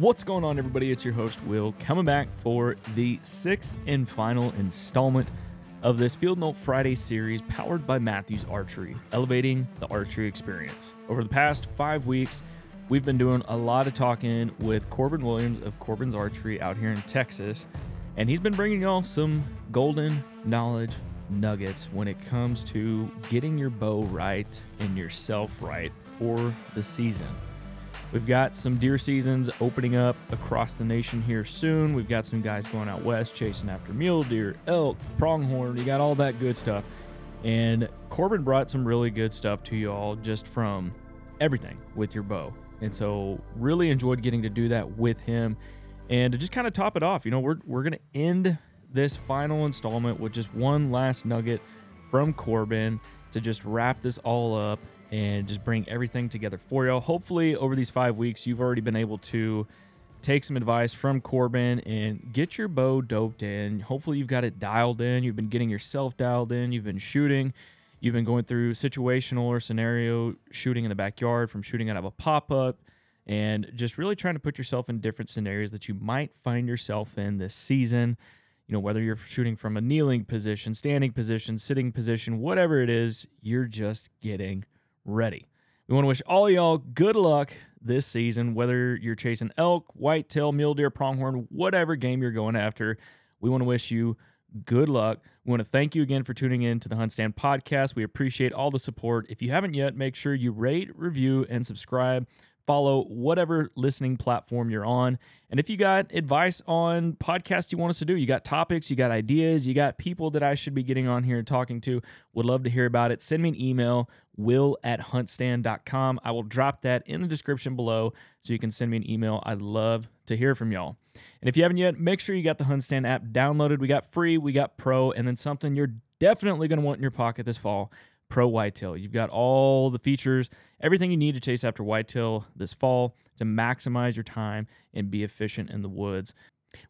What's going on, everybody? It's your host, Will, coming back for the sixth and final installment of this Field Note Friday series powered by Mathews Archery, elevating the archery experience. Over the past five weeks, we've been doing a lot of talking with Korbin Williams of Korbin's Archery out here in Texas, and he's been bringing y'all some golden knowledge nuggets when it comes to getting your bow right and yourself right for the season. We've got some deer seasons opening up across the nation here soon. We've got some guys going out west chasing after mule deer, elk, pronghorn. You got all that good stuff. And Korbin brought some really good stuff to you all just from everything with your bow. And so really enjoyed getting to do that with him. And to just kind of top it off, you know, we're we're gonna end this final installment with just one last nugget from Korbin to just wrap this all up and just bring everything together for y'all. Hopefully, over these five weeks, you've already been able to take some advice from Korbin and get your bow doped in. Hopefully, you've got it dialed in. You've been getting yourself dialed in. You've been shooting. You've been going through situational or scenario shooting in the backyard from shooting out of a pop up and just really trying to put yourself in different scenarios that you might find yourself in this season. You know, whether you're shooting from a kneeling position, standing position, sitting position, whatever it is, you're just getting ready. We want to wish all y'all good luck this season, whether you're chasing elk, whitetail, mule deer, pronghorn, whatever game you're going after. We want to wish you good luck. We want to thank you again for tuning in to the HuntStand podcast. We appreciate all the support. If you haven't yet, make sure you rate, review, and subscribe. Follow whatever listening platform you're on. And if you got advice on podcasts you want us to do, you got topics, you got ideas, you got people that I should be getting on here and talking to, would love to hear about it. Send me an email, will at huntstand.com. I will drop that in the description below so you can send me an email. I'd love to hear from y'all. And if you haven't yet, make sure you got the Huntstand app downloaded. We got free, we got pro, and then something you're definitely going to want in your pocket this fall Pro Whitetail. You've got all the features, everything you need to chase after whitetail this fall to maximize your time and be efficient in the woods.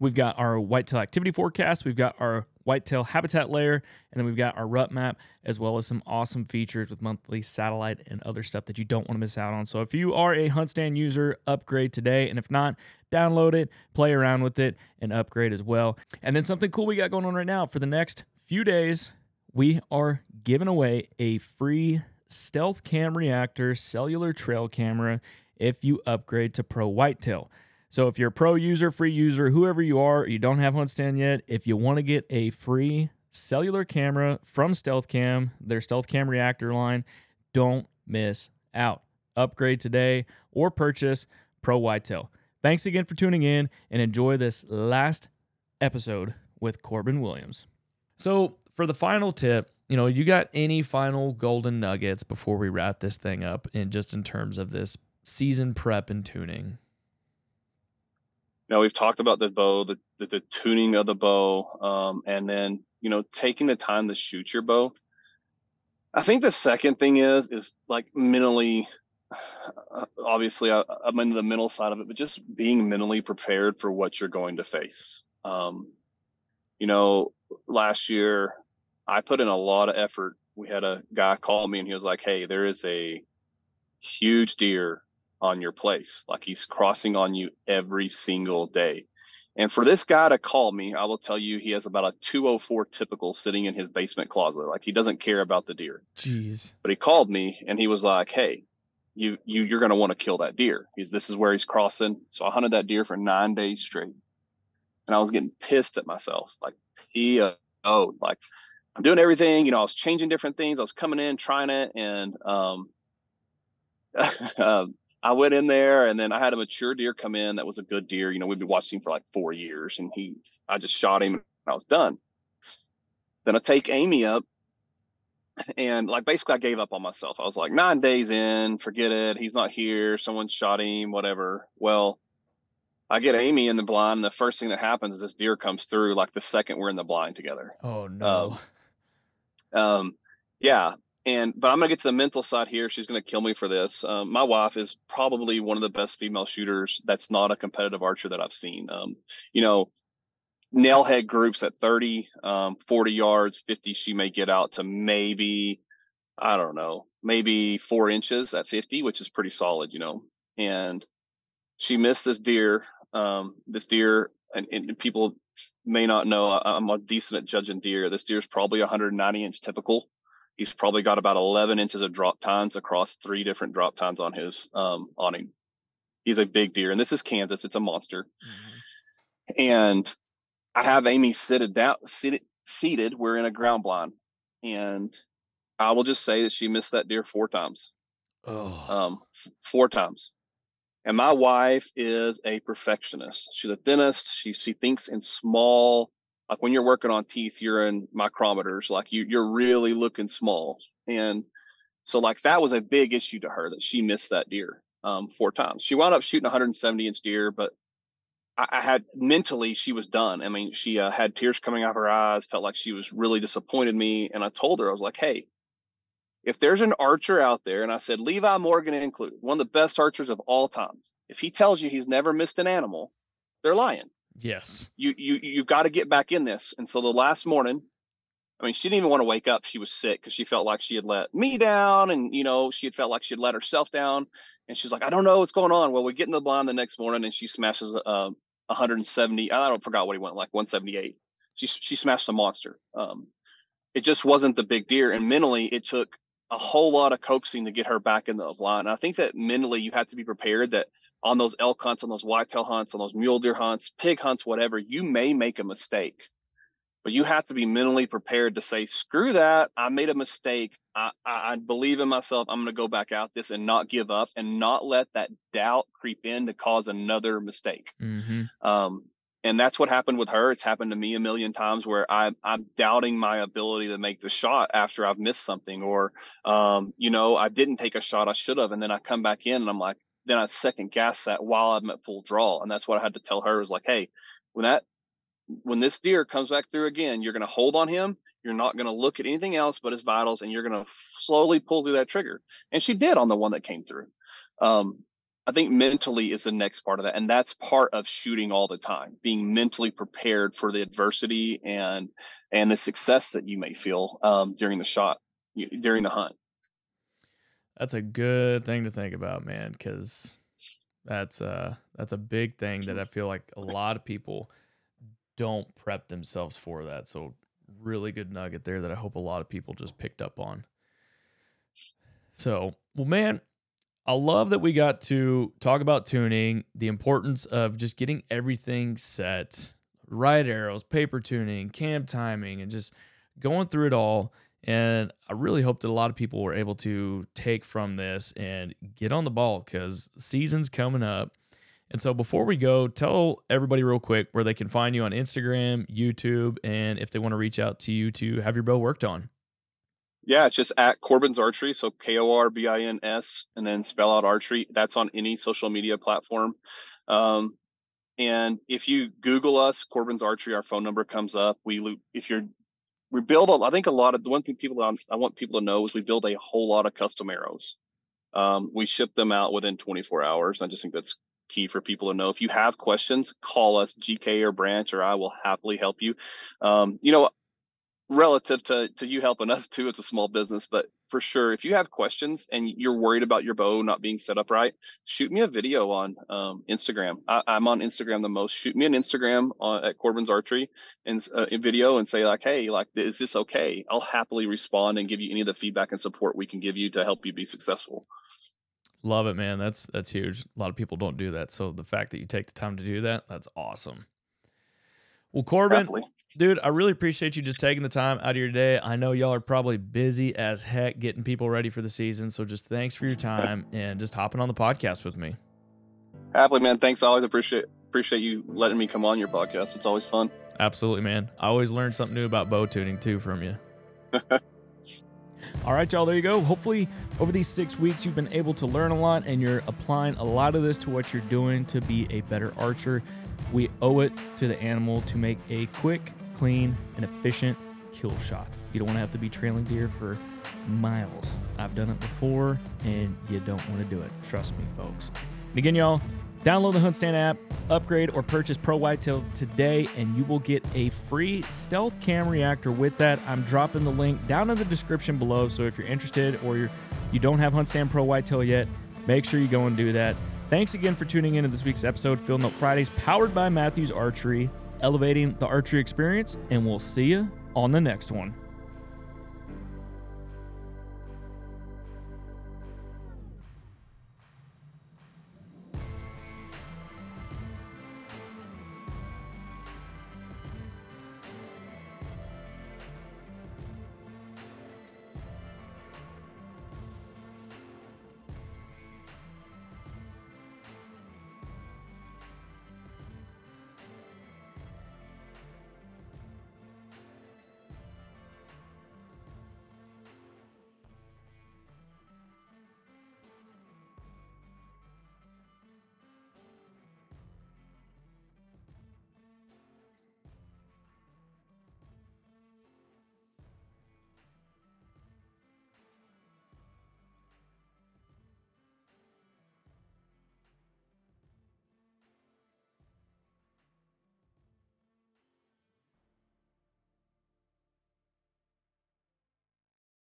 We've got our whitetail activity forecast, we've got our whitetail habitat layer, and then we've got our rut map, as well as some awesome features with monthly satellite and other stuff that you don't want to miss out on. So if you are a hunt stand user, upgrade today. And if not, download it, play around with it, and upgrade as well. And then something cool we got going on right now for the next few days, we are giving away a free Stealth Cam Reactor cellular trail camera if you upgrade to Pro Whitetail. So if you're a pro user, free user, whoever you are, you don't have one stand yet, if you want to get a free cellular camera from Stealth Cam, their Stealth Cam Reactor line, don't miss out. Upgrade today or purchase Pro Whitetail. Thanks again for tuning in and enjoy this last episode with Korbin Williams. So, for the final tip, you know, you got any final golden nuggets before we wrap this thing up and just in terms of this season prep and tuning? Now we've talked about the bow, the, the, the tuning of the bow, um, and then, you know, taking the time to shoot your bow. I think the second thing is, is like mentally, obviously I, I'm into the mental side of it, but just being mentally prepared for what you're going to face. Um, you know, last year I put in a lot of effort. We had a guy call me and he was like, Hey, there is a huge deer on your place. Like he's crossing on you every single day. And for this guy to call me, I will tell you he has about a 204 typical sitting in his basement closet. Like he doesn't care about the deer. Jeez. But he called me and he was like, Hey, you you you're gonna want to kill that deer. He's this is where he's crossing. So I hunted that deer for nine days straight. And I was getting pissed at myself. Like oh like I'm doing everything, you know, I was changing different things. I was coming in, trying it, and um, uh, I went in there, and then I had a mature deer come in that was a good deer. You know, we'd been watching for like four years, and he, I just shot him, and I was done. Then I take Amy up, and like basically I gave up on myself. I was like nine days in, forget it. He's not here. Someone shot him, whatever. Well, I get Amy in the blind, and the first thing that happens is this deer comes through like the second we're in the blind together. Oh no. Um, um, yeah. And, but I'm to get to the mental side here. She's to kill me for this. Um, my wife is probably one of the best female shooters that's not a competitive archer that I've seen. Um, you know, nail head groups at 30, um, 40 yards, 50, she may get out to maybe, I don't know, maybe four inches at 50, which is pretty solid, you know. And she missed this deer Um, this deer, and, and people may not know, I'm a decent at judging deer. This deer is probably 190 inch typical. He's probably got about 11 inches of drop tines across three different drop tines on his um, awning. He's a big deer, and this is Kansas. It's a monster. Mm-hmm. And I have Amy seated down, seated, seated. We're in a ground blind, and I will just say that she missed that deer four times. Oh. Um, f- four times. And my wife is a perfectionist. She's a dentist. She she thinks in small, like when you're working on teeth, you're in micrometers. Like you you're really looking small. And so like that was a big issue to her that she missed that deer um, four times. She wound up shooting 170 inch deer, but I, I had mentally she was done. I mean, she uh, had tears coming out of her eyes, felt like she was really disappointed me. And I told her I was like, hey, if there's an archer out there, and I said Levi Morgan included, one of the best archers of all time, if he tells you he's never missed an animal, they're lying. Yes. You you you've got to get back in this. And so the last morning, I mean, she didn't even want to wake up. She was sick because she felt like she had let me down, and you know, she had felt like she had let herself down. And she's like, I don't know what's going on. Well, we get in the blind the next morning, and she smashes uh, 170. I don't forgot what he went like 178. She she smashed a monster. Um, it just wasn't the big deer, and mentally, it took a whole lot of coaxing to get her back in the blind. And I think that mentally you have to be prepared that on those elk hunts, on those whitetail hunts, on those mule deer hunts, pig hunts, whatever, you may make a mistake. But you have to be mentally prepared to say, screw that. I made a mistake. I, I, I believe in myself. I'm going to go back out this and not give up and not let that doubt creep in to cause another mistake. Mm-hmm. Um, and that's what happened with her. It's happened to me a million times where I, I'm doubting my ability to make the shot after I've missed something, or um, you know, I didn't take a shot I should have, and then I come back in and I'm like, then I second guess that while I'm at full draw, and that's what I had to tell her was like, hey, when that when this deer comes back through again, you're going to hold on him. You're not going to look at anything else but his vitals, and you're going to slowly pull through that trigger. And she did on the one that came through. Um, I think mentally is the next part of that. And that's part of shooting all the time, being mentally prepared for the adversity and and the success that you may feel um, during the shot, during the hunt. That's a good thing to think about, man, because that's uh that's a big thing that I feel like a lot of people don't prep themselves for that. So really good nugget there that I hope a lot of people just picked up on. So, well, man, I love that we got to talk about tuning, the importance of just getting everything set, right arrows, paper tuning, cam timing, and just going through it all. And I really hope that a lot of people were able to take from this and get on the ball because season's coming up. And so before we go, tell everybody real quick where they can find you on Instagram, YouTube, and if they want to reach out to you to have your bow worked on. Yeah, it's just at Korbin's Archery. So K O R B I N S and then spell out archery. That's on any social media platform. Um, and if you Google us, Korbin's Archery, our phone number comes up. We, if you're, we build, a, I think a lot of the one thing people, I want people to know is we build a whole lot of custom arrows. Um, we ship them out within 24 hours. I just think that's key for people to know. If you have questions, call us, GK or Branch, or I will happily help you. Um, you know, relative to to you helping us too it's a small business but for sure if you have questions and you're worried about your bow not being set up right shoot me a video on um, instagram. I, am on instagram the most. Shoot me an instagram on, at korbin's archery and uh, a video and say like hey like is this okay? I'll happily respond and give you any of the feedback and support we can give you to help you be successful. Love it man. That's that's huge. A lot of people don't do that so the fact that you take the time to do that that's awesome well korbin Happily Dude, I really appreciate you just taking the time out of your day. I know y'all are probably busy as heck getting people ready for the season. So just thanks for your time and just hopping on the podcast with me. Happily, man. Thanks. I always appreciate appreciate you letting me come on your podcast. It's always fun. Absolutely, man. I always learn something new about bow tuning too from you. All right, y'all, there you go. Hopefully, over these six weeks, you've been able to learn a lot and you're applying a lot of this to what you're doing to be a better archer. We owe it to the animal to make a quick, clean, and efficient kill shot. You don't want to have to be trailing deer for miles. I've done it before, and you don't want to do it. Trust me, folks. And again, y'all, download the HuntStand app, upgrade or purchase Pro Whitetail today, and you will get a free stealth cam reactor with that. I'm dropping the link down in the description below. So if you're interested or you're, you don't have HuntStand Pro Whitetail yet, make sure you go and do that. Thanks again for tuning in to this week's episode, Field Note Fridays, powered by Mathews Archery, elevating the archery experience, and we'll see you on the next one.